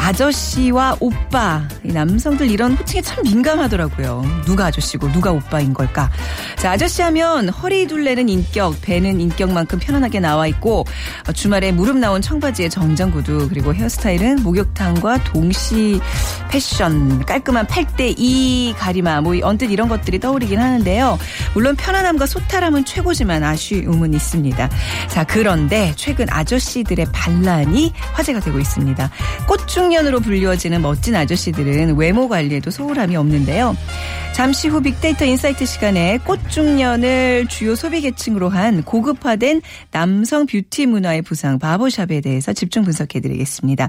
아저씨와 오빠. 이 남성들 이런 호칭에 참 민감하더라고요. 누가 아저씨고 누가 오빠인 걸까? 자, 아저씨 하면 허리 둘레는 인격, 배는 인격만큼 편안하게 나와 있고 어, 주말에 무릎 나온 청바지에 정장 구두 그리고 헤어스타일은 목욕탕과 동시 패션, 깔끔한 8대 2 가리마 뭐 언뜻 이런 것들이 떠오르긴 하는데요. 물론 편안함과 소탈함은 최고지만 아쉬움은 있습니다. 자, 그런데 최근 아저씨들의 반란이 화제가 되고 있습니다. 꽃중년으로 불리워지는 멋진 아저씨들은 외모 관리에도 소홀함이 없는데요. 잠시 후 빅데이터 insight 시간에 꽃중년을 주요 소비 계층으로 한 고급화된 남성 뷰티 문화의 부상 바보샵에 대해서 집중 분석해 드리겠습니다.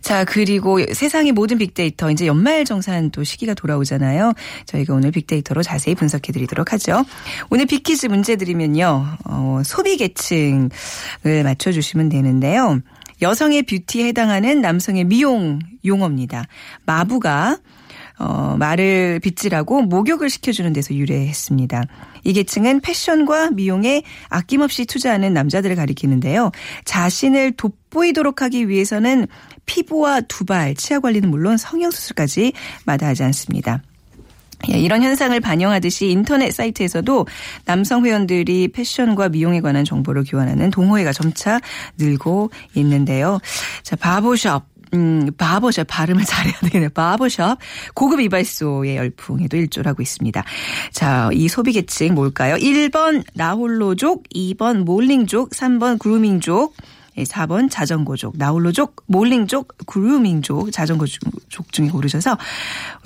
자, 그리고 세상의 모든 빅데이터 이제 연말 정산 또 시기가 돌아오잖아요. 저희가 오늘 빅데이터로 자세히 분석해 드리도록 하죠. 오늘 빅퀴즈 문제 드리면요. 어, 소비 계층을 맞춰 주시면 되는데요. 여성의 뷰티에 해당하는 남성의 미용 용어입니다. 마부가 어, 말을 빗질하고 목욕을 시켜주는 데서 유래했습니다. 이 계층은 패션과 미용에 아낌없이 투자하는 남자들을 가리키는데요. 자신을 돋보이도록 하기 위해서는 피부와 두발, 치아 관리는 물론 성형수술까지 마다하지 않습니다. 예, 이런 현상을 반영하듯이 인터넷 사이트에서도 남성 회원들이 패션과 미용에 관한 정보를 교환하는 동호회가 점차 늘고 있는데요. 자, 바보샵. 음, 바버샵 발음을 잘해야 되네요. 바버샵 고급 이발소의 열풍에도 일조하고 있습니다. 자, 이 소비 계층 뭘까요? 1번 나홀로족, 2번 몰링족, 3번 그루밍족, 4번 자전거족, 나홀로족, 몰링족, 그루밍족, 자전거족 중에 고르셔서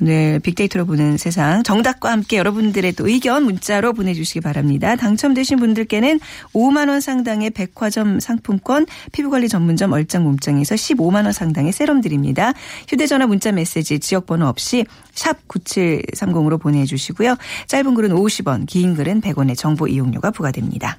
오늘 빅데이터로 보는 세상 정답과 함께 여러분들의 또 의견 문자로 보내주시기 바랍니다. 당첨되신 분들께는 5만 원 상당의 백화점 상품권, 피부관리 전문점 얼짱 몸짱에서 15만 원 상당의 세럼 드립니다. 휴대전화 문자 메시지 지역번호 없이 샵 9730으로 보내주시고요. 짧은 글은 50원, 긴 글은 100원의 정보 이용료가 부과됩니다.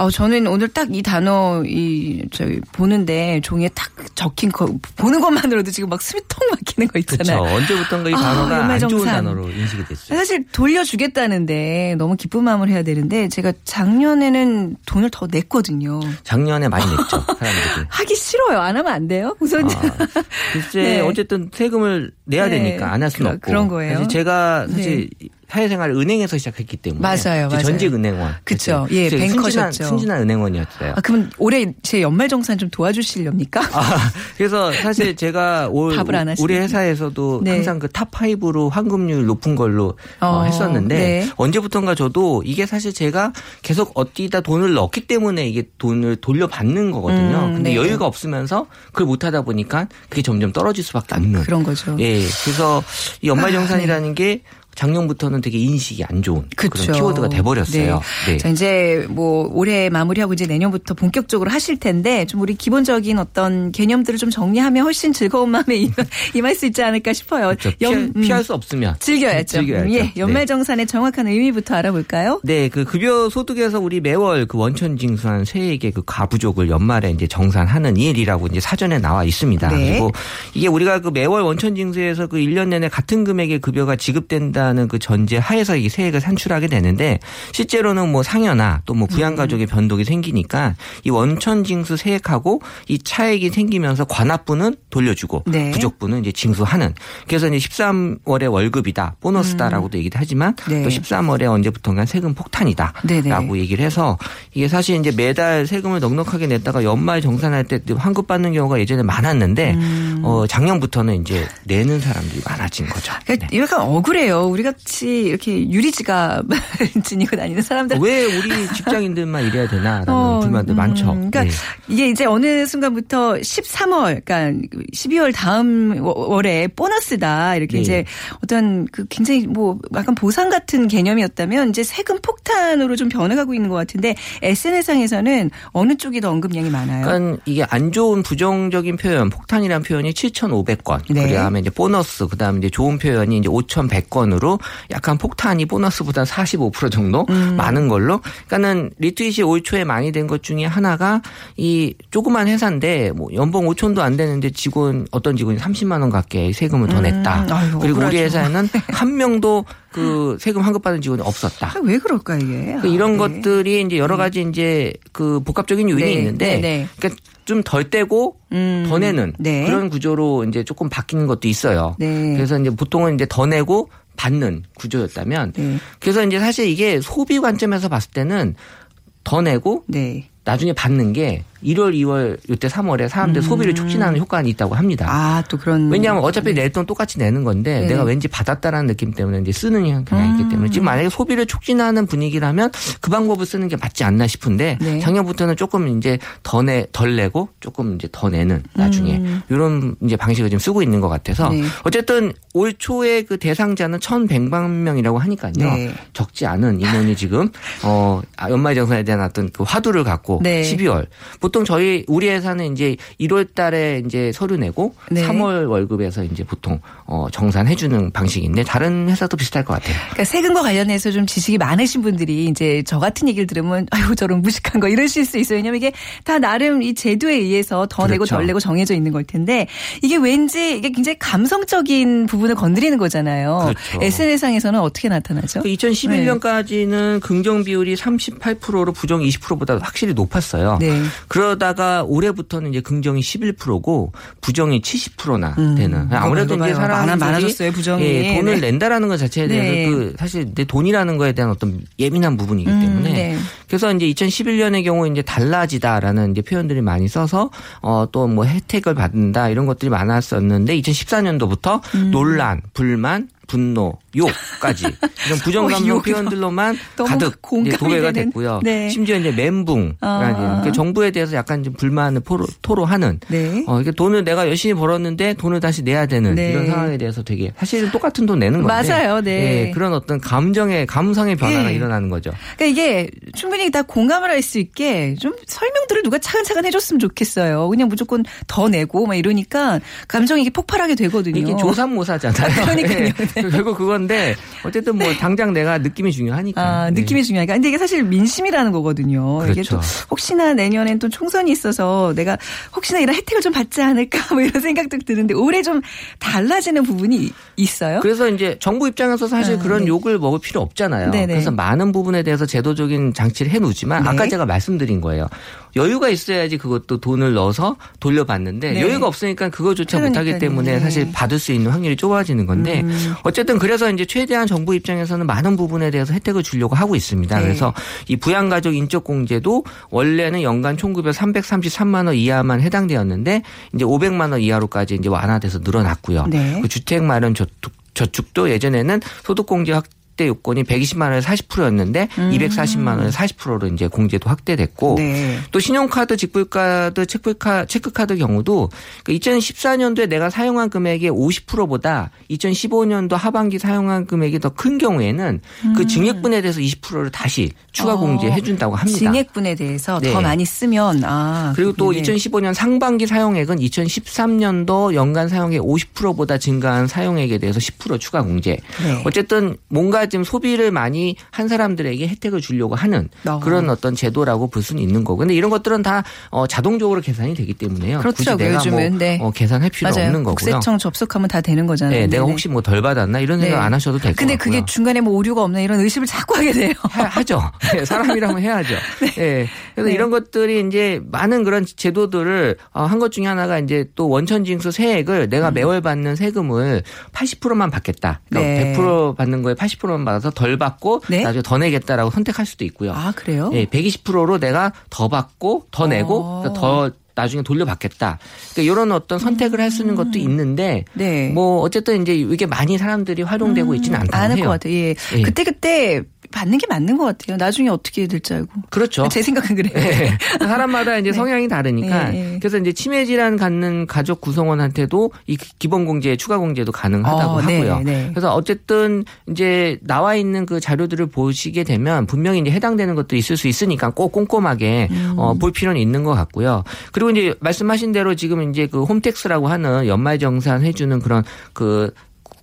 어, 저는 오늘 딱 이 단어 이 저희 보는데 종이에 딱 적힌 거 보는 것만으로도 지금 막 숨이 턱 막히는 거. 있잖아요. 언제부턴가 이 아, 단어가 안 좋은. 단어로 인식이 됐어요. 사실 돌려주겠다는데 너무 기쁜 마음을 해야 되는데 제가 작년에는 돈을 더 냈거든요. 작년에 많이 냈죠, 사람들이. 하기 싫어요. 안 하면 안 돼요. 우선 아, 글쎄 네. 어쨌든 세금을 내야 네. 되니까 안 할 수는 그- 없고. 그런 거예요. 사실 제가 사실 사회생활을 은행에서 시작했기 때문에 맞아요, 맞아요. 전직 은행원. 그쵸. 그래서 예, 뱅커셨죠. 순진한, 순진한 은행원이었어요. 아, 그러면 올해 제 연말 정산 좀 도와주시렵니까? 아, 그래서 사실 제가 올. 우리 회사에서도 네. 항상 그탑 5로 환급률 높은 걸로 어, 어, 했었는데 네. 언제부턴가 저도 이게 사실 제가 계속 어디다 돈을 넣기 때문에 이게 돈을 돌려받는 거거든요. 음, 근데 네. 여유가 없으면서 그걸 못 하다 보니까 그게 점점 떨어질 수밖에 없는. 그런 거죠. 예. 그래서 이 연말 정산이라는 아, 네. 게 작년부터는 되게 인식이 안 좋은 그쵸. 그런 키워드가 돼버렸어요. 네. 자, 이제 뭐 올해 마무리하고 이제 내년부터 본격적으로 하실 텐데 좀 우리 기본적인 어떤 개념들을 좀 정리하면 훨씬 즐거운 마음에 임- 임할 수 있지 않을까 싶어요. 그렇죠. 피할, 연- 음, 피할 수 없으면 즐겨야죠. 즐겨야죠. 음, 예. 네. 연말정산의 정확한 의미부터 알아볼까요? 네, 그 급여 소득에서 우리 매월 그 원천 징수한 세액의 그 가부족을 연말에 이제 정산하는 이 일이라고 이제 사전에 나와 있습니다. 네. 그리고 이게 우리가 그 매월 원천 징수에서 그 1년 내내 같은 금액의 급여가 된다 는 그 전제 하에서 이 세액을 산출하게 되는데 실제로는 뭐 상여나 또 뭐 부양 가족의 변동이 생기니까 이 원천 징수 세액하고 이 차액이 생기면서 관합부는 돌려주고 네. 부족부는 이제 징수하는 그래서 이제 13월에 월급이다 보너스다라고도 얘기도 하지만 네. 또 13월에 언제부턴가 세금. 폭탄이다라고 얘기를 해서 이게 사실 이제 매달 세금을 넉넉하게 냈다가 연말 정산할 때 환급 받는 경우가 예전에 많았는데 음. 어 작년부터는 이제 내는 사람들이 많아진 거죠. 그러니까 네. 약간 억울해요. 우리 같이 이렇게 유리지갑 지니고 다니는 사람들. 왜 우리 직장인들만 이래야 되나라는 어, 불만들 음, 많죠. 그러니까 네. 이게 이제 어느 순간부터 13월, 그러니까 12월 다음 월- 월에 보너스다 이렇게 네. 이제 어떤 그 굉장히 뭐 약간 보상 같은 개념이었다면 이제 세금 폭탄으로 좀 변해가고 있는 것 같은데 SNS상에서는 어느 쪽이 더 언급량이 많아요? 그러니까 이게 안 좋은 부정적인 표현, 폭탄이라는 표현이 7,500건. 네. 그다음에 이제 보너스, 그다음에 이제 좋은 표현이 이제 5,100건으로 약간 폭탄이 보너스보다 45% 정도 음. 많은 걸로. 그러니까는 리트윗이 올 초에 많이 된 것 중에 하나가 이 조그만 회사인데 뭐 연봉 5천도 안 되는데 직원 어떤 직원이 30만 원 가까이 세금을 더 냈다. 음. 아유, 그리고 우리 억울하죠. 회사에는 한 명도 그 세금 환급 받은 직원이 없었다. 아, 왜 그럴까 이게? 그 이런 아, 네. 것들이 이제 여러 가지 이제 그 복합적인 요인이 네, 있는데 네, 네. 그러니까 좀 덜 떼고 음, 더 내는 네. 그런 구조로 이제 조금 바뀌는 것도 있어요. 네. 그래서 이제 보통은 이제 더 내고 받는 구조였다면 네. 그래서 이제 사실 이게 소비 관점에서 봤을 때는 더 내고 네. 나중에 받는 게 1월, 2월, 이때 3월에 사람들 소비를 촉진하는 효과가 있다고 합니다. 음. 아, 또 그런. 왜냐하면 어차피 낼 돈 똑같이 내는 건데 네. 내가 왠지 받았다라는 느낌 때문에 이제 쓰는 경향이 있기 때문에 지금 만약에 소비를 촉진하는 분위기라면 그 방법을 쓰는 게 맞지 않나 싶은데 네. 작년부터는 조금 이제 더 내, 덜 내고 조금 이제 더 내는 나중에 이런 이제 방식을 지금 쓰고 있는 것 같아서 네. 어쨌든 올 초에 그 대상자는 1,100만 명이라고 하니까요. 네. 적지 않은 인원이 지금 어 연말정산에 대한 어떤 그 화두를 갖고 네. 12월 보통 저희 우리 회사는 이제 1월 달에 이제 서류 내고 네. 3월 월급에서 이제 보통 어 정산해 주는 방식인데 다른 회사도 비슷할 것 같아요. 그러니까 세금과 관련해서 좀 지식이 많으신 분들이 이제 저 같은 얘기를 들으면 아유 저런 무식한 거 이러실 수 있어요. 왜냐면 이게 다 나름 이 제도에 의해서 더 내고 그렇죠. 덜 내고 정해져 있는 걸 텐데 이게 왠지 이게 굉장히 감성적인 부분을 건드리는 거잖아요. 그렇죠. SNS상에서는 어떻게 나타나죠? 그 2011년까지는 긍정 비율이 38%로 부정 20%보다 확실히 높 았어요. 네. 그러다가 올해부터는 이제 긍정이 11%고 부정이 70%나 되는. 아무래도 그거 이제 봐요. 많아- 사람들이 많아 졌어요, 부정이. 예, 돈을 네. 낸다라는 것 자체에 대해서 네. 그 사실 내 돈이라는 거에 대한 어떤 예민한 부분이기 때문에 네. 그래서 이제 2011년의 경우 이제 달라지다라는 이제 표현들이 많이 써서 어 또 뭐 혜택을 받는다 이런 것들이 많았었는데 2014년도부터 음. 논란, 불만, 분노, 욕까지 이런 부정 어, 감정. 표현들로만 가득 도배가 되는. 됐고요. 네. 심지어 이제 멘붕, 아. 정부에 대해서 약간 좀 불만을 토로, 토로하는 네. 어, 이게 돈을 내가 열심히 벌었는데 돈을 다시 내야 되는 네. 이런 상황에 대해서 되게 사실은 똑같은 돈 내는 건데 맞아요, 네. 예, 그런 어떤 감정의 감성의 변화가 예. 일어나는 거죠. 그러니까 이게 충분히 다 공감을 할 수 있게 좀 설명들을 누가 차근차근 해줬으면 좋겠어요. 그냥 무조건 더 내고 막 이러니까 감정이 이게 폭발하게 되거든요. 이게 조삼모사잖아요. 그러니까요. 예. 결국 그건데 어쨌든 뭐 당장 내가 느낌이 중요하니까. 아, 네. 느낌이 중요하니까. 근데 이게 사실 민심이라는 거거든요. 이게 그렇죠. 또 혹시나 내년엔 또 총선이 있어서 내가 혹시나 이런 혜택을 좀 받지 않을까 뭐 이런 생각도 드는데 올해 좀 달라지는 부분이 있어요. 그래서 이제 정부 입장에서 사실 아, 그런 네. 욕을 먹을 필요 없잖아요. 네네. 그래서 많은 부분에 대해서 제도적인 장치를 해 놓지만 네. 아까 제가 말씀드린 거예요. 여유가 있어야지 그것도 돈을 넣어서 돌려받는데 네. 여유가 없으니까 그거조차 못하기 그러니까요. 때문에 네. 사실 받을 수 있는 확률이 좁아지는 건데 음. 어쨌든 그래서 이제 최대한 정부 입장에서는 많은 부분에 대해서 혜택을 주려고 하고 있습니다. 네. 그래서 이 부양가족 인적공제도 원래는 연간 총급여 333만 원 이하만 해당되었는데 이제 500만 원 이하로까지 이제 완화돼서 늘어났고요. 네. 그 주택 마련 저축, 저축도 예전에는 소득공제 확 대 요건이 120만 원에 40%였는데 240만 원에 40%로 이제 공제도 확대됐고 음. 네. 또 신용카드, 직불카드, 체크카, 체크카드 경우도 2014년도에 내가 사용한 금액의 50%보다 2015년도 하반기 사용한 금액이 더 큰 경우에는 그 증액분에 대해서 20%를 다시 추가 음. 어, 공제해 준다고 합니다. 증액분에 대해서 네. 더 많이 쓰면 아 그리고 또 그렇군요. 2015년 상반기 사용액은 2013년도 연간 사용액 50%보다 증가한 사용액에 대해서 10% 추가 공제. 네. 어쨌든 뭔가 지금 소비를 많이 한 사람들에게 혜택을 주려고 하는 어. 그런 어떤 제도라고 볼 수는 있는 거고. 근데 이런 것들은 다 어, 자동적으로 계산이 되기 때문에요. 굳이 그렇더라고요, 내가 요즘은. 뭐 네. 어, 계산할 필요 맞아요. 없는 거고요. 국세청 접속하면 다 되는 거잖아요. 네, 내가. 혹시 뭐 덜 받았나 이런 생각 네. 안 하셔도 될 것 같고요. 근데 그게 중간에 뭐 오류가 없나 이런 의심을 자꾸 하게 돼요. 하- 하죠. 네, 사람이라면 해야죠. 네. 그래서 네. 이런 것들이 이제 많은 그런 제도들을 어, 한것 중에 하나가 이제 또 원천징수 세액을 내가 매월 받는 세금을 80%만 받겠다. 그러니까 음. 네. 100% 받는 거에 80%만 받아서 덜 받고 네? 나중에 더 내겠다라고 선택할 수도 있고요. 아, 그래요? 예, 120%로 내가 더 받고 더 내고 어. 그러니까 더 나중에 돌려받겠다. 그러니까 이런 어떤 선택을 할 수 있는 것도 있는데 음. 네. 뭐 어쨌든 이제 이게 많이 사람들이 활용되고 있지는 않다고 않을 해요. 것 같아요. 예. 예. 그때 그때 받는 게 맞는 것 같아요. 나중에 어떻게 될지 알고. 그렇죠. 제 생각은 그래요. 네. 사람마다 이제 성향이 다르니까 네, 네. 그래서 이제 치매 질환 갖는 가족 구성원한테도 이 기본 공제, 추가 공제도 가능하다고 어, 네, 하고요. 네. 그래서 어쨌든 이제 나와 있는 그 자료들을 보시게 되면 분명히 이제 해당되는 것도 있을 수 있으니까 꼭 꼼꼼하게 음. 어, 볼 필요는 있는 것 같고요. 그리고 이제 말씀하신 대로 지금 이제 그 홈택스라고 하는 연말 정산 해주는 그런 그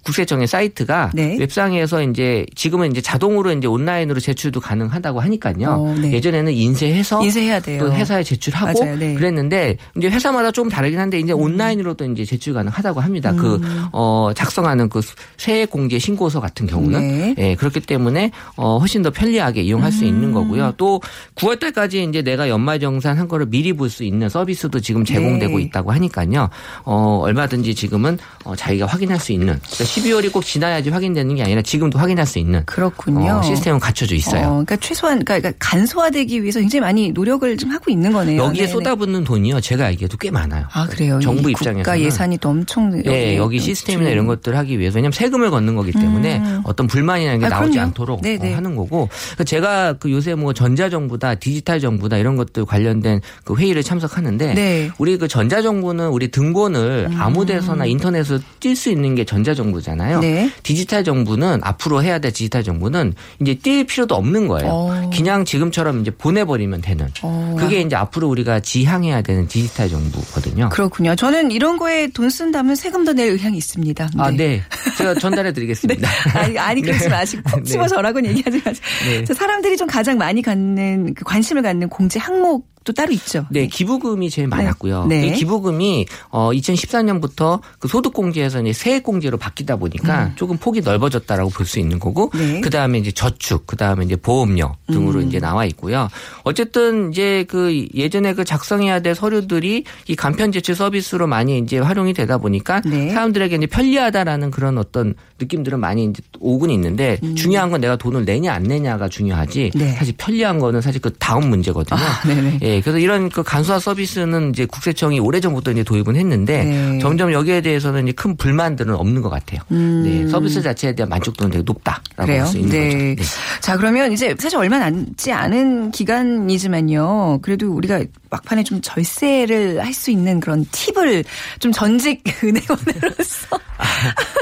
국세청의 사이트가 네. 웹상에서 이제 지금은 이제 자동으로 이제 온라인으로 제출도 가능하다고 하니까요. 어, 네. 예전에는 인쇄해서 인쇄해야 돼요. 또 회사에 제출하고 맞아요, 네. 음. 그랬는데 이제 회사마다 좀 다르긴 한데 이제 온라인으로도 이제 제출 가능하다고 합니다. 그 어, 작성하는 그 세액 공제 신고서 같은 경우는 네. 예, 그렇기 때문에 어, 훨씬 더 편리하게 이용할 수 음. 있는 거고요. 또 9월 달까지 이제 내가 연말 정산 한 거를 미리 볼 수 있는 서비스도 지금 제공되고 네. 있다고 하니까요. 어, 얼마든지 지금은 어, 자기가 확인할 수 있는 그러니까 12월이 꼭 지나야지 확인되는 게 아니라 지금도 확인할 수 있는 그렇군요. 어, 시스템은 갖춰져 있어요. 어, 그러니까 최소한 그러니까 간소화되기 위해서 굉장히 많이 노력을 좀 하고 있는 거네요. 여기에 네네. 쏟아붓는 돈이요. 제가 알기에도 꽤 많아요. 아 그래요. 정부 이 입장에서는 국가 예산이 또 엄청 예, 여기에 여기 또 시스템이나 좀- 이런 것들 을 하기 위해서 왜냐하면 세금을 걷는 거기 때문에 어떤 불만이나 이런 게 아, 나오지 그럼요. 않도록 네네. 어, 하는 거고 그래서 제가 그 요새 뭐 전자정부다 디지털 정부다 이런 것들 관련된 그 회의를 참석하는데 네. 음. 우리 그 전자정부는 우리 등본을 아무 데서나 인터넷으로 뛸수 있는 게 전자정부 잖아요. 네. 디지털 정부는 앞으로 해야 될 디지털 정부는 이제 뛸 필요도 없는 거예요. 어. 그냥 지금처럼 이제 보내버리면 되는. 어. 그게 이제 앞으로 우리가 지향해야 되는 디지털 정부거든요. 그렇군요. 저는 이런 거에 돈 쓴다면 세금 더낼 의향이 있습니다. 아, 네. 제가 전달해 드리겠습니다. 아니, 아니 그러지 네. 마시고 콕 집어 네. 저라고는 얘기하지 마세요. 네. 자, 사람들이 좀 가장 많이 갖는 그 관심을 갖는 공제 항목 도 따로 있죠. 네, 기부금이 제일 많았고요. 네. 이 기부금이 어 2014년부터 그 소득 공제에서 이제 세액 공제로 바뀌다 보니까 조금 폭이 넓어졌다라고 볼 수 있는 거고, 음. 네. 그 다음에 이제 저축, 그 다음에 이제 보험료 등으로 음. 이제 나와 있고요. 어쨌든 이제 그 예전에 그 작성해야 될 서류들이 이 간편 제출 서비스로 많이 이제 활용이 되다 보니까 네. 사람들에게 이제 편리하다라는 그런 어떤 느낌들은 많이 이제 오곤 있는데 중요한 건 내가 돈을 내냐 안 내냐가 중요하지 음. 네. 사실 편리한 거는 사실 그 다음 문제거든요. 아, 네네. 예, 그래서 이런 그 간소화 서비스는 이제 국세청이 오래전부터 이제 도입은 했는데 네. 점점 여기에 대해서는 이제 큰 불만들은 없는 것 같아요. 네, 서비스 자체에 대한 만족도는 되게 높다라고 음. 볼수 있는 네. 거죠. 네. 자, 그러면 이제 사실 얼마 남지 않은 기간이지만요. 그래도 우리가 막판에 좀 절세를 할 수 있는 그런 팁을 좀 전직 은행원으로서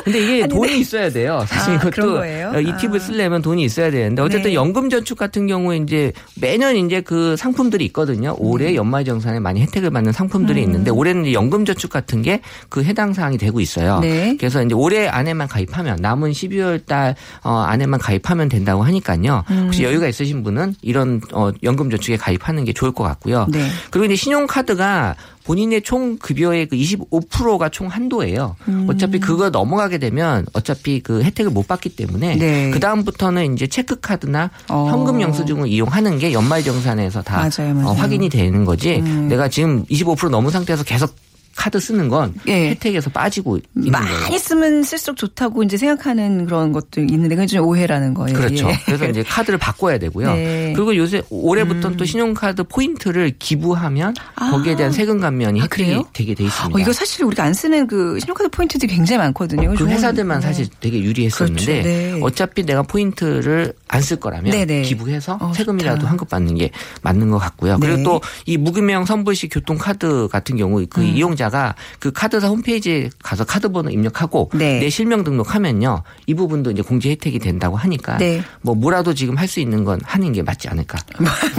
근데 이게 아니, 돈이 네. 있어야 돼요. 사실 아, 이것도 이 아. 팁을 쓰려면 돈이 있어야 되는데 어쨌든 네. 연금 저축 같은 경우에 이제 매년 이제 그 상품들이 있거든요. 올해 네. 연말정산에 많이 혜택을 받는 상품들이 음. 있는데 올해는 이제 연금 저축 같은 게 그 해당 사항이 되고 있어요. 네. 그래서 이제 올해 안에만 가입하면 남은 12월 달 어, 안에만 가입하면 된다고 하니까요. 음. 혹시 여유가 있으신 분은 이런 어, 연금 저축에 가입하는 게 좋을 것 같고요. 네. 그리고 이제 신용카드가 본인의 총 급여의 그 25%가 총 한도예요. 음. 어차피 그거 넘어가게 되면 어차피 그 혜택을 못 받기 때문에 네. 그 다음부터는 이제 체크카드나 어. 현금 영수증을 이용하는 게 연말정산에서 다 맞아요, 맞아요. 어, 확인이 되는 거지. 음. 내가 지금 25% 넘은 상태에서 계속 카드 쓰는 건 예. 혜택에서 빠지고 있는 많이 거예요. 쓰면 쓸수록 좋다고 이제 생각하는 그런 것도 있는데 그건 좀 오해라는 거예요. 그렇죠. 예. 그래서 이제 카드를 바꿔야 되고요. 네. 음. 그리고 요새 올해부터는 또 신용카드 포인트를 기부하면 거기에 대한 세금 감면이 아, 그래요? 되게 돼 있습니다. 어, 이거 사실 우리가 안 쓰는 그 신용카드 포인트들이 굉장히 많거든요. 그 회사들만 어. 사실 되게 유리했었는데 그렇죠. 네. 어차피 내가 포인트를 안 쓸 거라면 네네. 기부해서 어, 세금이라도. 환급 받는 게 맞는 것 같고요. 네. 그리고 또 이 무기명 선불식 교통카드 같은 경우 그 음. 소비자가 그 카드사 홈페이지에 가서 카드 번호 입력하고 네. 내 실명 등록하면요. 이 부분도 이제 공제 혜택이 된다고 하니까 네. 뭐 뭐라도 지금 할 수 있는 건 하는 게 맞지 않을까.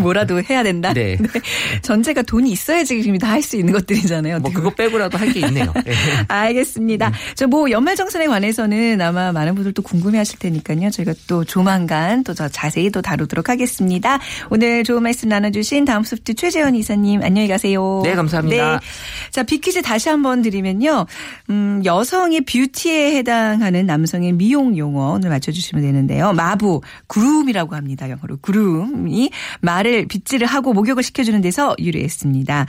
뭐라도 해야 된다. 네. 전체가 돈이 있어야지 지금 다 할 수 있는 것들이잖아요. 뭐 그거 빼고라도 할 게 있네요. 네. 알겠습니다. 저 뭐 연말정산에 관해서는 아마 많은 분들 또 궁금해하실 테니까요. 저희가 또 조만간 또 더 자세히 또 다루도록 하겠습니다. 오늘 좋은 말씀 나눠주신 다음 소프트 최재현 이사님 안녕히 가세요. 네, 감사합니다. 자 빅퀴즈 다시 한번 드리면요. 음, 여성의 뷰티에 해당하는 남성의 미용 용어 오늘 맞춰주시면 되는데요. 마부, 구름이라고 합니다. 영어로 구름이 말을 빗질을 하고 목욕을 시켜주는 데서 유래했습니다.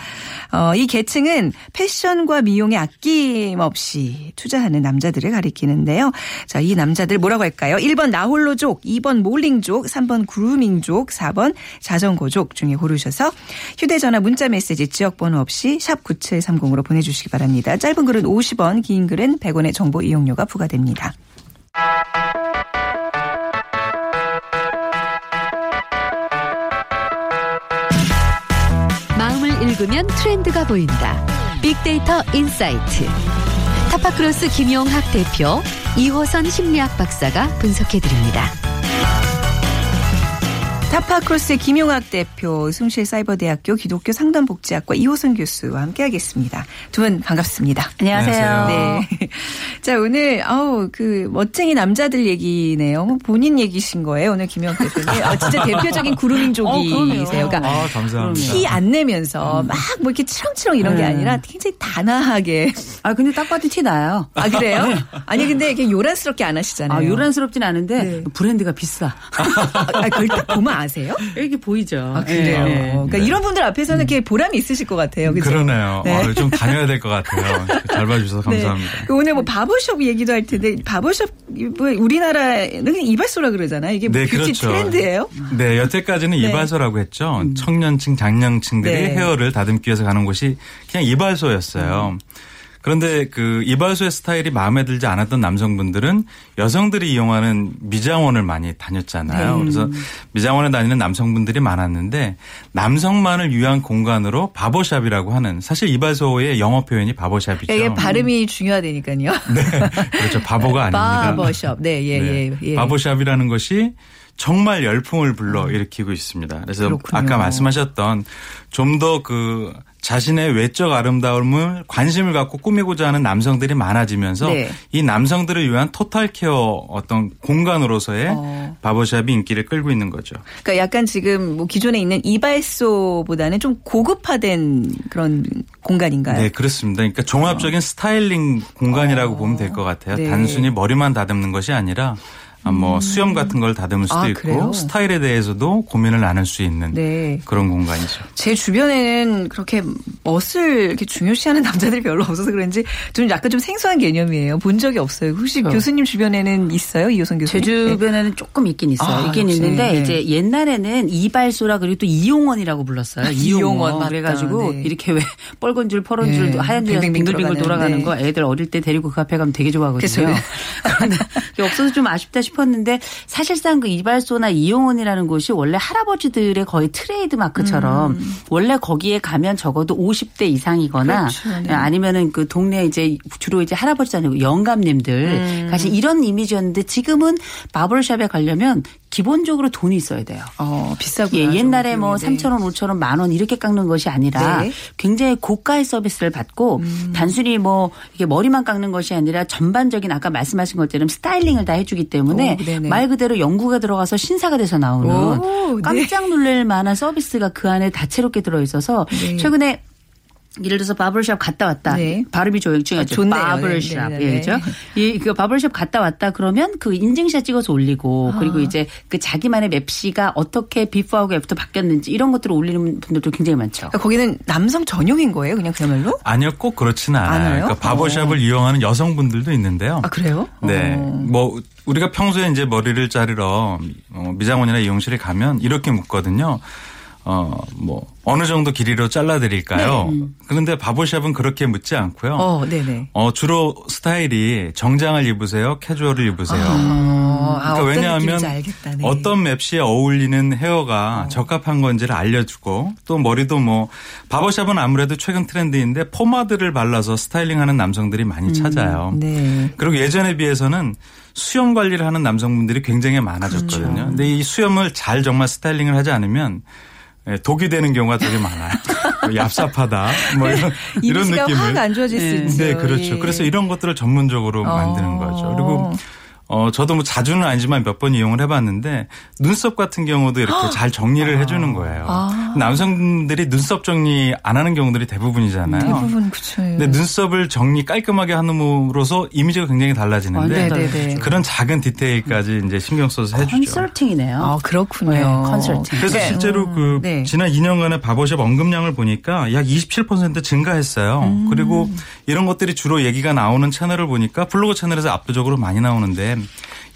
어, 이 계층은 패션과 미용에 아낌없이 투자하는 남자들을 가리키는데요. 자, 이 남자들 뭐라고 할까요? 1번 나홀로족, 2번 몰링족, 3번 그루밍족, 4번 자전거족 중에 고르셔서 휴대전화 문자 메시지 지역번호 없이 샵 9730으로 보내주시기 바랍니다. 짧은 글은 50원, 긴 글은 100원의 정보 이용료가 부과됩니다. 마음을 읽으면 트렌드가 보인다. 빅데이터 insight. 타파크로스 김용학 대표, 이호선 심리학 박사가 분석해드립니다. 타파크로스의 김용학 대표, 숭실 사이버대학교 기독교 상담복지학과 이호선 교수와 함께하겠습니다. 두 분 반갑습니다. 안녕하세요. 네. 자, 오늘, 아우, 그, 멋쟁이 남자들 얘기네요. 뭐 본인 얘기신 거예요, 오늘 김용학 대표님. 아, 진짜 대표적인 그루밍족이세요. 그러니까 아, 감사합니다. 티 안 내면서 막 뭐 이렇게 치렁치렁 이런 게 네. 아니라 굉장히 단아하게. 아, 근데 딱 봐도 티 나요. 아, 그래요? 아니, 근데 이렇게 요란스럽게 안 하시잖아요. 아, 요란스럽진 않은데 네. 브랜드가 비싸. 아, 그걸 딱 보면 아세요? 이렇게 보이죠. 아, 그래요? 예, 예. 그러니까 이런 분들 앞에서는 이렇게 보람이 있으실 것 같아요. 그죠? 그러네요. 네. 어, 좀 다녀야 될 것 같아요. 잘 봐주셔서 감사합니다. 네. 오늘 뭐 바버숍 얘기도 할 텐데 바버숍 뭐 우리나라는 이발소라 그러잖아요. 이게 네, 뷰티 그렇죠. 트렌드예요? 네, 여태까지는 네. 이발소라고 했죠. 청년층, 장년층들이 네. 헤어를 다듬기 위해서 가는 곳이 그냥 이발소였어요. 음. 그런데 그 이발소의 스타일이 마음에 들지 않았던 남성분들은 여성들이 이용하는 미장원을 많이 다녔잖아요. 네. 그래서 미장원에 다니는 남성분들이 많았는데 남성만을 위한 공간으로 바버샵이라고 하는 사실 이발소의 영어 표현이 바버샵이죠. 이게 발음이 중요하다니까요. 네, 그렇죠. 바보가 아닙니다. 바버숍. 네, 예, 네. 예, 예. 바보샵이라는 것이 정말 열풍을 불러 일으키고 있습니다. 그래서 그렇군요. 아까 말씀하셨던 좀 더 그 자신의 외적 아름다움을 관심을 갖고 꾸미고자 하는 남성들이 많아지면서 네. 이 남성들을 위한 토탈 케어 어떤 공간으로서의 어. 바버샵이 인기를 끌고 있는 거죠. 그러니까 약간 지금 뭐 기존에 있는 이발소보다는 좀 고급화된 그런 공간인가요? 네, 그렇습니다. 그러니까 종합적인 스타일링 공간이라고 보면 될 것 같아요. 네. 단순히 머리만 다듬는 것이 아니라 아, 뭐 수염 같은 걸 다듬을 수도 아, 있고 그래요? 스타일에 대해서도 고민을 나눌 수 있는 네. 그런 공간이죠. 제 주변에는 그렇게 멋을 이렇게 중요시하는 남자들이 별로 없어서 그런지 좀 약간 좀 생소한 개념이에요. 본 적이 없어요. 혹시 그렇죠. 교수님 주변에는 있어요? 이호선 제 교수님? 네. 주변에는 조금 있긴 있어요. 아, 있긴 역시. 있는데 네. 이제 옛날에는 이발소라 그리고 또 이용원이라고 불렀어요. 이용원, 맞다. 그래가지고 네. 이렇게 왜 뻘건 줄 퍼런 줄 네. 하얀 빙빙빙 빙글빙글 돌아가는, 네. 거 애들 어릴 때 데리고 그 앞에 가면 되게 좋아하거든요. 그런데 없어서 좀 아쉽다 싶었는데 사실상 그 이발소나 이용원이라는 곳이 원래 할아버지들의 거의 트레이드 마크처럼 원래 거기에 가면 적어도 50대 이상이거나 그렇죠. 네. 아니면은 그 동네 이제 주로 이제 할아버지 아니고 영감님들 음. 사실 이런 이미지였는데 지금은 바버샵에 가려면 기본적으로 돈이 있어야 돼요. 어, 비싸고. 예, 옛날에 뭐 3천 원, 5천 원, 만 원 이렇게 깎는 것이 아니라 네. 굉장히 고가의 서비스를 받고 음. 단순히 뭐 이게 머리만 깎는 것이 아니라 전반적인 아까 말씀하신 것처럼 스타일링을 다 해주기 때문에 오. 말 그대로 영구가 들어가서 신사가 돼서 나오는 오, 네. 깜짝 놀랄 만한 서비스가 그 안에 다채롭게 들어 있어서 네. 최근에 예를 들어서 barbershop 갔다 왔다. 네. 발음이 조- 중요하죠. 아, 좋네요. barbershop. 네, 네, 예, 네. 그죠? 이, 그 barbershop 갔다 왔다 그러면 그 인증샷 찍어서 올리고 아. 그리고 이제 그 자기만의 맵시가 어떻게 before하고 after 바뀌었는지 이런 것들을 올리는 분들도 굉장히 많죠. 그러니까 거기는 남성 전용인 거예요, 그냥 그야말로? 아니요, 꼭 그렇지는 않아요. 않아요? 그러니까 바버샵을 이용하는 여성분들도 있는데요. 아, 그래요? 네. 어. 뭐 우리가 평소에 이제 머리를 자르러 어, 미장원이나 이용실에 가면 이렇게 묻거든요. 어, 뭐, 어느 정도 길이로 잘라드릴까요? 그런데 바보샵은 그렇게 묻지 않고요. 어, 네네. 어, 주로 스타일이 정장을 입으세요? 캐주얼을 입으세요? 어, 아, 그러니까 어떤 왜냐하면. 네. 어떤 맵시에 어울리는 헤어가 적합한 건지를 알려주고 또 머리도 뭐 바버샵은 아무래도 최근 트렌드인데 포마드를 발라서 스타일링하는 남성들이 많이 찾아요. 네. 그리고 예전에 비해서는 수염 관리를 하는 남성분들이 굉장히 많아졌거든요. 그렇죠. 근데 이 수염을 잘 정말 스타일링을 하지 않으면 예, 독이 되는 경우가 되게 많아요. 뭐 얍삽하다. 뭐 이런, 이런 이미지가 느낌을. 확안 좋아질 수 있죠. 네, 그렇죠. 예. 그래서 이런 것들을 전문적으로 어. 만드는 거죠. 그리고 어, 저도 뭐 자주는 아니지만 몇 번 이용을 해봤는데 눈썹 같은 경우도 이렇게 잘 정리를 해주는 거예요. 아. 남성들이 눈썹 정리 안 하는 경우들이 대부분이잖아요. 대부분 그쵸. 예. 근데 눈썹을 정리 깔끔하게 함으로써 이미지가 굉장히 달라지는데 네, 네, 네. 그런 작은 디테일까지 이제 신경 써서 해주죠. 컨설팅이네요. 아, 그렇군요. 네, 컨설팅. 그래서 네. 실제로 그 네. 지난 2년간의 바버샵 언급량을 보니까 약 27% 증가했어요. 그리고 이런 것들이 주로 얘기가 나오는 채널을 보니까 블로그 채널에서 압도적으로 많이 나오는데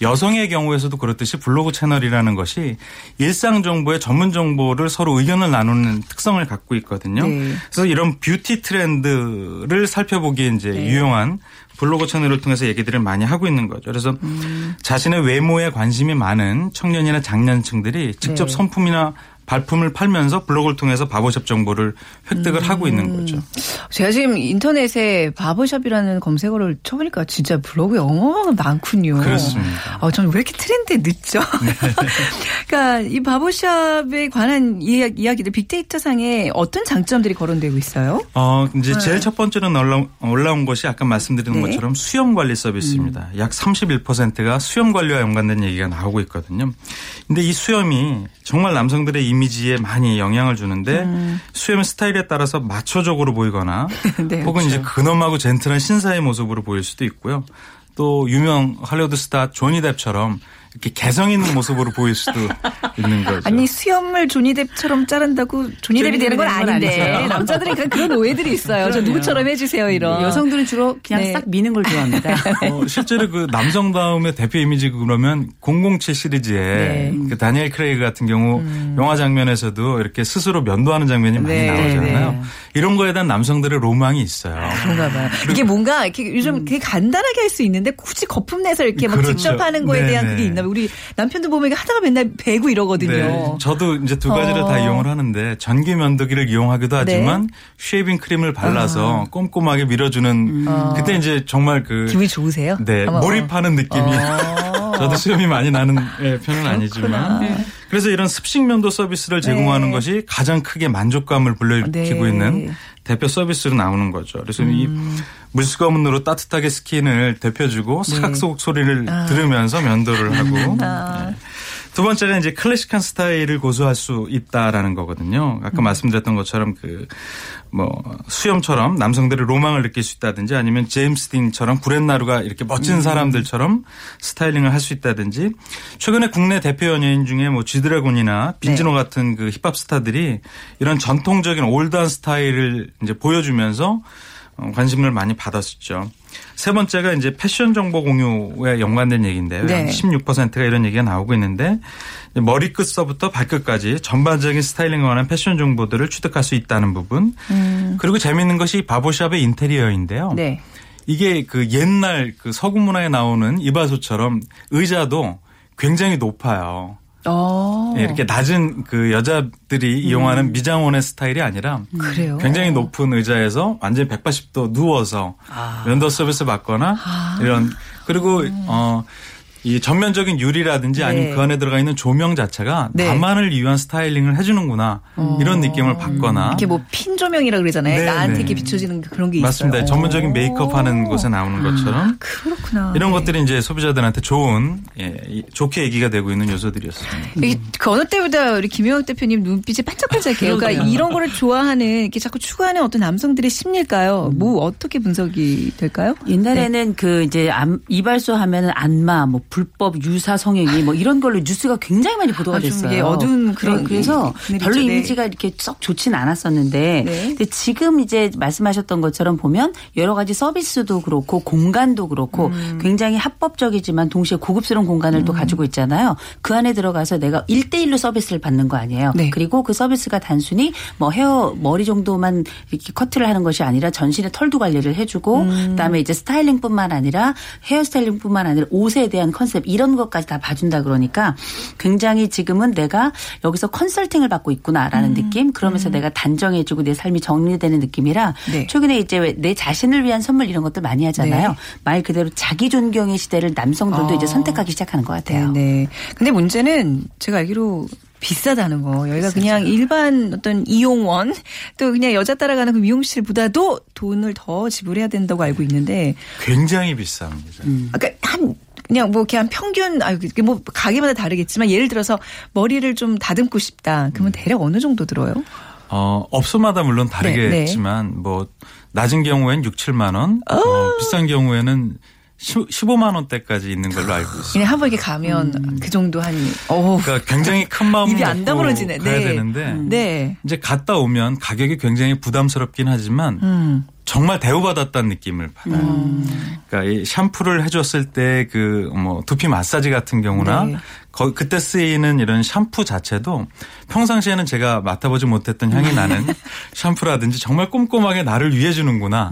여성의 경우에서도 그렇듯이 블로그 채널이라는 것이 일상 정보의 전문 정보를 서로 의견을 나누는 특성을 갖고 있거든요. 네. 그래서 이런 뷰티 트렌드를 살펴보기에 이제 네. 유용한 블로그 채널을 통해서 얘기들을 많이 하고 있는 거죠. 그래서 음. 자신의 외모에 관심이 많은 청년이나 장년층들이 직접 네. 성품이나 발품을 팔면서 블로그를 통해서 바버샵 정보를 획득을 하고 있는 음. 거죠. 제가 지금 인터넷에 바버샵이라는 검색어를 쳐보니까 진짜 블로그에 어마어마하게 많군요. 그렇습니다. 어, 저는 왜 이렇게 트렌드에 늦죠? 그러니까 이 바버샵에 관한 이야- 이야기들 빅데이터 상에 어떤 장점들이 거론되고 있어요? 어, 이제 제일 첫 번째로 올라, 올라온 것이 아까 말씀드린 네. 것처럼 수염 관리 서비스입니다. 약 31%가 수염 관리와 연관된 얘기가 나오고 있거든요. 근데 이 수염이 정말 남성들의 이미 지에 많이 영향을 주는데 수염의 스타일에 따라서 마초적으로 보이거나 네, 혹은 이제 근엄하고 젠틀한 신사의 모습으로 보일 수도 있고요. 또 유명 할리우드 스타 조니 뎁처럼 이렇게 개성 있는 모습으로 보일 수도 있는 거죠. 아니 수염을 조니뎁처럼 자른다고 조니뎁이 되는 건 되는 건 아닌데. 남자들이 그런- 오해들이 있어요. 저 누구처럼 해주세요 이런. 여성들은 주로 그냥 네. 싹 미는 걸 좋아합니다. 어, 실제로 그 남성다움의 대표 이미지 그러면 007 시리즈에 네. 그 다니엘 크레이그 같은 경우 영화 장면에서도 이렇게 스스로 면도하는 장면이 많이 네, 나오잖아요. 네. 이런 거에 대한 남성들의 로망이 있어요. 그런가 봐요. 이게 뭔가 이렇게 요즘 되게 간단하게 할 수 있는데 굳이 거품 내서 이렇게 막 그렇죠. 직접 하는 거에 대한 네네. 그게 있나 봐요. 우리 남편도 보면 이게 하다가 맨날 배고 이러거든요. 네, 저도 이제 두 가지를 어. 다 이용을 하는데 전기 면도기를 이용하기도 하지만 shaving 크림을 발라서 꼼꼼하게 밀어주는 그때 이제 정말 그 기분이 좋으세요? 네, 아마, 어. 몰입하는 느낌이 어. 저도 수염이 많이 나는 예, 편은 아니지만 그래서 이런 습식 면도 서비스를 제공하는 네. 것이 가장 크게 만족감을 불러일으키고 네. 음. 있는 대표 서비스로 나오는 거죠. 그래서 이 물수건으로 따뜻하게 스킨을 데펴주고 네. 사각사각 소리를 아. 들으면서 면도를 하고 네. 두 번째는 이제 클래식한 스타일을 고수할 수 있다라는 거거든요. 아까 말씀드렸던 것처럼 그 뭐 수염처럼 남성들의 로망을 느낄 수 있다든지 아니면 제임스 딘처럼 구렛나루가 이렇게 멋진 사람들처럼 스타일링을 할 수 있다든지 최근에 국내 대표 연예인 중에 뭐 지드래곤이나 빈지노 같은 그 힙합 스타들이 이런 전통적인 올드한 스타일을 이제 보여주면서 어, 관심을 많이 받았었죠. 세 번째가 이제 패션 정보 공유에 연관된 얘기인데요. 네. 약 16%가 이런 얘기가 나오고 있는데 머리끝서부터 발끝까지 전반적인 스타일링에 관한 패션 정보들을 취득할 수 있다는 부분. 그리고 재미있는 것이 바보샵의 인테리어인데요. 네. 이게 그 옛날 그 서구 문화에 나오는 이발소처럼 의자도 굉장히 높아요. 어. 예, 이렇게 낮은 그 여자들이 이용하는 미장원의 스타일이 아니라 그래요. 굉장히 높은 의자에서 완전히 180도 누워서 면도 서비스 받거나 이런 그리고 어. 이 전면적인 유리라든지 아니면 네. 그 안에 들어가 있는 조명 자체가 네. 나만을 위한 스타일링을 해주는구나 이런 느낌을 받거나 이렇게 뭐 핀 조명이라 그러잖아요. 네, 나한테 네. 이렇게 비춰지는 그런 게 맞습니다. 있어요. 전문적인 메이크업 하는 오. 곳에 나오는 것처럼 그렇구나. 이런 네. 것들이 이제 소비자들한테 좋은 예, 이- 좋게 얘기가 되고 있는 요소들이었습니다. 이- 그 어느 때보다 우리 김영학 대표님 눈빛이 반짝반짝해요. 그러니까 이런 거를 좋아하는 이렇게 자꾸 추구하는 어떤 남성들의 심리일까요? 뭐 어떻게 분석이 될까요? 옛날에는 그 이제 암- 이발소 하면은 안마, 뭐 불법 유사 성행위 뭐 이런 걸로 뉴스가 굉장히 많이 보도가 아, 좀 됐어요. 어두운 그런 네, 그래서. 별로 네. 이미지가 이렇게 썩 좋진 않았었는데 네. 근데 지금 이제 말씀하셨던 것처럼 보면 여러 가지 서비스도 그렇고 공간도 그렇고 음. 굉장히 합법적이지만 동시에 고급스러운 공간을 또 가지고 있잖아요. 그 안에 들어가서 내가 1대1로 서비스를 받는 거 아니에요. 네. 그리고 그 서비스가 단순히 뭐 헤어 머리 정도만 이렇게 커트를 하는 것이 아니라 전신의 털도 관리를 해주고 그다음에 이제 스타일링뿐만 아니라 헤어스타일링뿐만 아니라 옷에 대한 컨셉 이런 것까지 다 봐준다 그러니까 굉장히 지금은 내가 여기서 컨설팅을 받고 있구나라는 느낌 그러면서 내가 단정해주고 내 삶이 정리되는 느낌이라 네. 최근에 이제 왜내 자신을 위한 선물 이런 것들 많이 하잖아요. 네. 말 그대로 자기 존경의 시대를 남성들도 아. 이제 선택하기 시작하는 것 같아요. 네, 네. 근데 문제는 제가 알기로 비싸다는 거. 여기가 그냥 일반 어떤 이용원 또 그냥 여자 따라가는 그 미용실보다도 돈을 더 지불해야 된다고 알고 있는데 굉장히 비쌉니다. 아까 한 그냥 뭐 그냥 평균 아 이게 뭐 가게마다 다르겠지만 예를 들어서 머리를 좀 다듬고 싶다. 그러면 대략 어느 정도 들어요? 어, 업소마다 물론 네, 다르겠지만 뭐 낮은 경우엔 6, 7만 원, 어, 비싼 경우에는 15만 원대까지 있는 걸로 알고 있습니다. 그냥 한번 이렇게 가면 그 정도 한 어. 그러니까 굉장히 큰 마음을 입이 안 다물어지네. 가야 네. 되는데 네. 이제 갔다 오면 가격이 굉장히 부담스럽긴 하지만 음. 정말 대우받았다는 느낌을 받아요. 그러니까 이 샴푸를 해줬을 때 그 뭐 두피 마사지 같은 경우나 네. 거- 그때 쓰이는 이런 샴푸 자체도 평상시에는 제가 맡아보지 못했던 향이 나는 샴푸라든지 정말 꼼꼼하게 나를 위해 주는구나.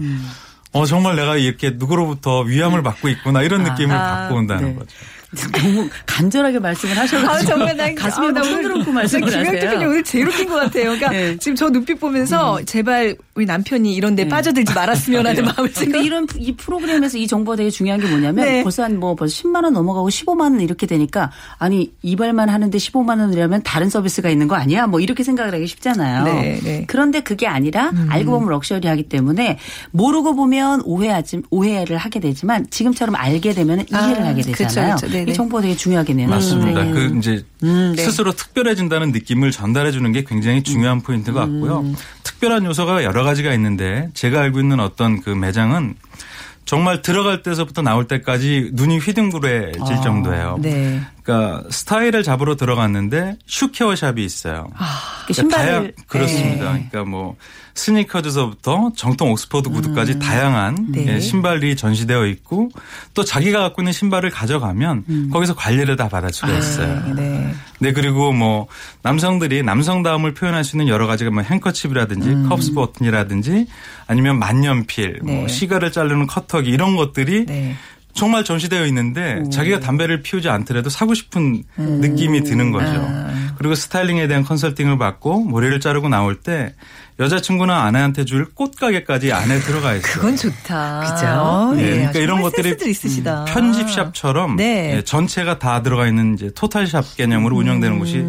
어 정말 내가 이렇게 누구로부터 위함을 받고 있구나 이런 느낌을 아, 받고 온다는 네. 거죠. 너무 간절하게 말씀을 하셔가지고 아, 정말 난 가슴이 아, 너무 부드럽고 말씀을 하세요. PD님 오늘 제일 웃긴 것 같아요. 그러니까 네. 지금 저 눈빛 보면서 제발 우리 남편이 이런 데 빠져들지 말았으면 하는 마음을 근데 생각. 이런 이 프로그램에서 이 정보가 되게 중요한 게 뭐냐면 네. 벌써 한 뭐 벌써 10만 원 넘어가고 15만 원 이렇게 되니까 아니 이발만 하는데 15만 원이라면 다른 서비스가 있는 거 아니야? 뭐 이렇게 생각을 하기 쉽잖아요. 네, 네. 그런데 그게 아니라 알고 보면 럭셔리하기 때문에 모르고 보면 오해하지 오해를 하게 되지만 지금처럼 알게 되면 이해를 아, 하게 그쵸, 되잖아요. 그쵸. 네네. 이 정보가 되게 중요하겠네요. 맞습니다. 네. 그 이제 네. 스스로 특별해진다는 느낌을 전달해 주는 게 굉장히 중요한 포인트 같고요. 특별한 요소가 여러 가지가 있는데 제가 알고 있는 어떤 그 매장은 정말 들어갈 때서부터 나올 때까지 눈이 휘둥그레질 정도예요. 네. 그러니까 스타일을 잡으러 들어갔는데 슈 케어샵이 있어요. 그 신발을 그렇습니다. 네. 그러니까 뭐 스니커즈서부터 정통 옥스퍼드 구두까지 다양한 네. 예, 신발이 전시되어 있고 또 자기가 갖고 있는 신발을 가져가면 거기서 관리를 다 받을 수가 있어요. 네, 네. 네 그리고 뭐 남성들이 남성다움을 표현할 수 있는 여러 가지가 뭐 행커칩이라든지 컵스 버튼이라든지 아니면 만년필, 네. 뭐 시가를 자르는 커터기 이런 것들이 네. 정말 전시되어 있는데 자기가 담배를 피우지 않더라도 사고 싶은 느낌이 드는 거죠. 그리고 스타일링에 대한 컨설팅을 받고 머리를 자르고 나올 때 여자친구나 아내한테 줄 꽃가게까지 안에 들어가 있어요. 그건 좋다. 그죠? 어, 네, 예. 그러니까 이런 것들이 있으시다. 편집샵처럼 네. 예, 전체가 다 들어가 있는 이제 토탈샵 개념으로 운영되는 곳이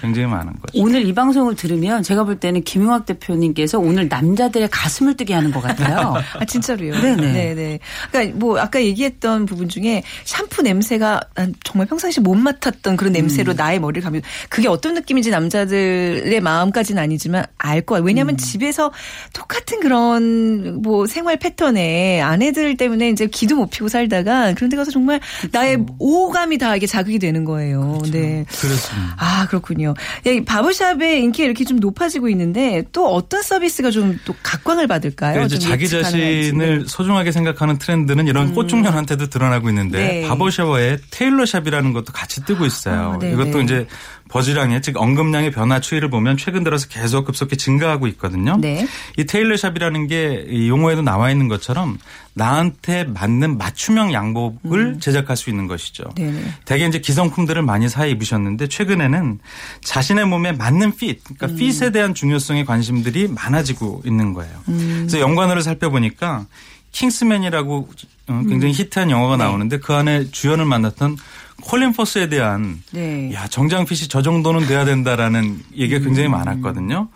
굉장히 많은 거죠. 오늘 이 방송을 들으면 제가 볼 때는 김용학 대표님께서 오늘 남자들의 가슴을 뜨게 하는 것 같아요. 아 진짜로요. 네네. 네네. 그러니까 뭐 아까 얘기했던 부분 중에 샴푸 냄새가 난 정말 평상시 못 맡았던 그런 냄새로 나의 머리를 감면 그게 어떤 느낌인지 남자들의 마음까지는 아니지만 알 거야. 왜냐하면 집에서 똑같은 그런 뭐 생활 패턴에 아내들 때문에 이제 기도 못 피고 살다가 그런 데 가서 정말 나의 오감이 다 이게 자극이 되는 거예요. 네. 그렇습니다. 아, 그렇군요. 예, 이 바버샵의 인기가 이렇게 좀 높아지고 있는데 또 어떤 서비스가 좀 또 각광을 받을까요? 그러니까 이제 좀 자기. 자신을 소중하게 생각하는 트렌드는 이런 꽃중년한테도 드러나고 있는데 네. 바버샵에 테일러샵이라는 것도 같이 뜨고 있어요. 아, 네, 이것도 네. 이제 버즈량의 즉 언급량의 변화 추이를 보면 최근 들어서 계속 급속히 증가하고 있거든요. 네. 이 테일러샵이라는 게 이 용어에도 나와 있는 것처럼 나한테 맞는 맞춤형 양복을 제작할 수 있는 것이죠. 음. 네네. 대개 이제 기성품들을 많이 사 입으셨는데 최근에는 자신의 몸에 맞는 핏, 그러니까 음. 핏에 대한 중요성에 관심들이 많아지고 있는 거예요. 음. 그래서 연관어를 살펴보니까 킹스맨이라고 어, 굉장히 히트한 영화가 나오는데 그 안에 주연을 만났던 콜린 퍼스에 대한 네. 야 정장 핏이 저 정도는 돼야 된다라는 얘기가 굉장히 음. 많았거든요.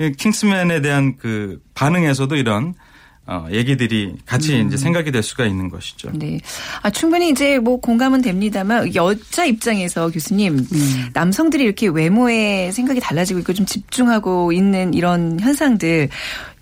이 킹스맨에 대한 그 반응에서도 이런 어, 얘기들이 같이 음. 이제 생각이 될 수가 있는 것이죠. 네. 아, 충분히 이제 뭐 공감은 됩니다만 여자 입장에서 교수님 남성들이 이렇게 외모에 생각이 달라지고 있고 좀 집중하고 있는 이런 현상들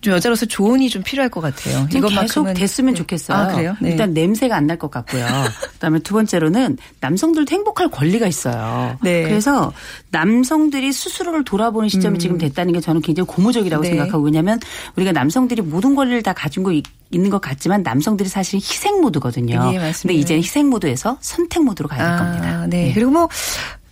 좀 여자로서 조언이 좀 필요할 것 같아요. 좀 계속 됐으면 네. 좋겠어요. 아, 그래요? 네. 일단 냄새가 안 날 것 같고요. 그다음에 두 번째로는 남성들도 행복할 권리가 있어요. 네. 그래서 남성들이 스스로를 돌아보는 시점이 지금 됐다는 게 저는 굉장히 고무적이라고 음. 네. 생각하고 왜냐하면 우리가 남성들이 모든 권리를 다 가지고 있- 있는 것 같지만 남성들이 사실은 희생 모드거든요. 예, 맞습니다. 근데 이제는 희생 모드에서 선택 모드로 가야 될 겁니다. 네. 그리고 뭐,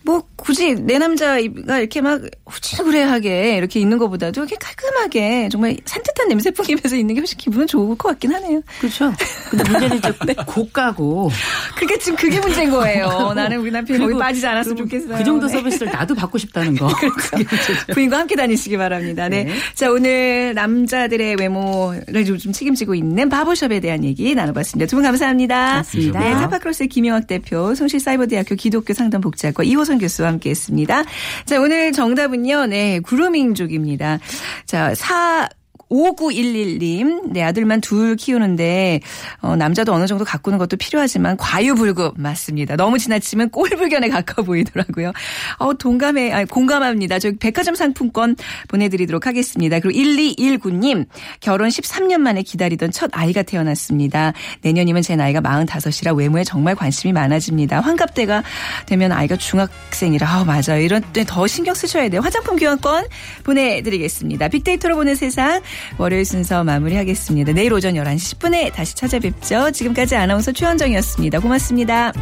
뭐, 굳이 내 남자가 이렇게 막 후질구레하게 이렇게 있는 것보다도 이렇게 깔끔하게 정말 산뜻한 냄새 풍기면서 있는 게 훨씬 기분은 좋을 것 같긴 하네요. 그렇죠. 근데 문제는 이제 고가고 그게 지금 그게 문제인 거예요. 나는 우리 남편이 거기 빠지지 않았으면 좋겠어요. 그 정도 네. 서비스를 나도 받고 싶다는 거. 문제죠. 부인과 함께 다니시기 바랍니다. 네. 자, 오늘 남자들의 외모를 좀 책임지고 있는 바보숍에 대한 얘기 나눠봤습니다. 두 분 감사합니다. 고맙습니다. 네, 타파크로스의 김영학 대표, 송실사이버대학교 기독교 상담복지학과 이호선 교수와 함께 했습니다. 자, 오늘 정답은요, 네, 구루밍족입니다. 자, 사, 5911님, 네, 아들만 둘 키우는데, 어, 남자도 어느 정도 가꾸는 것도 필요하지만, 과유불급, 맞습니다. 너무 지나치면 꼴불견에 가까워 보이더라고요. 어, 동감해, 아, 공감합니다. 저 백화점 상품권 보내드리도록 하겠습니다. 그리고 1219님, 결혼 13년 만에 기다리던 첫 아이가 태어났습니다. 내년이면 제 나이가 45이라 외모에 정말 관심이 많아집니다. 환갑때가 되면 아이가 중학생이라, 아, 맞아요. 이런 때 더 신경 쓰셔야 돼요. 화장품 교환권 보내드리겠습니다. 빅데이터로 보는 세상, 월요일 순서 마무리하겠습니다. 내일 오전 11시 10분에 다시 찾아뵙죠. 지금까지 아나운서 최원정이었습니다. 고맙습니다.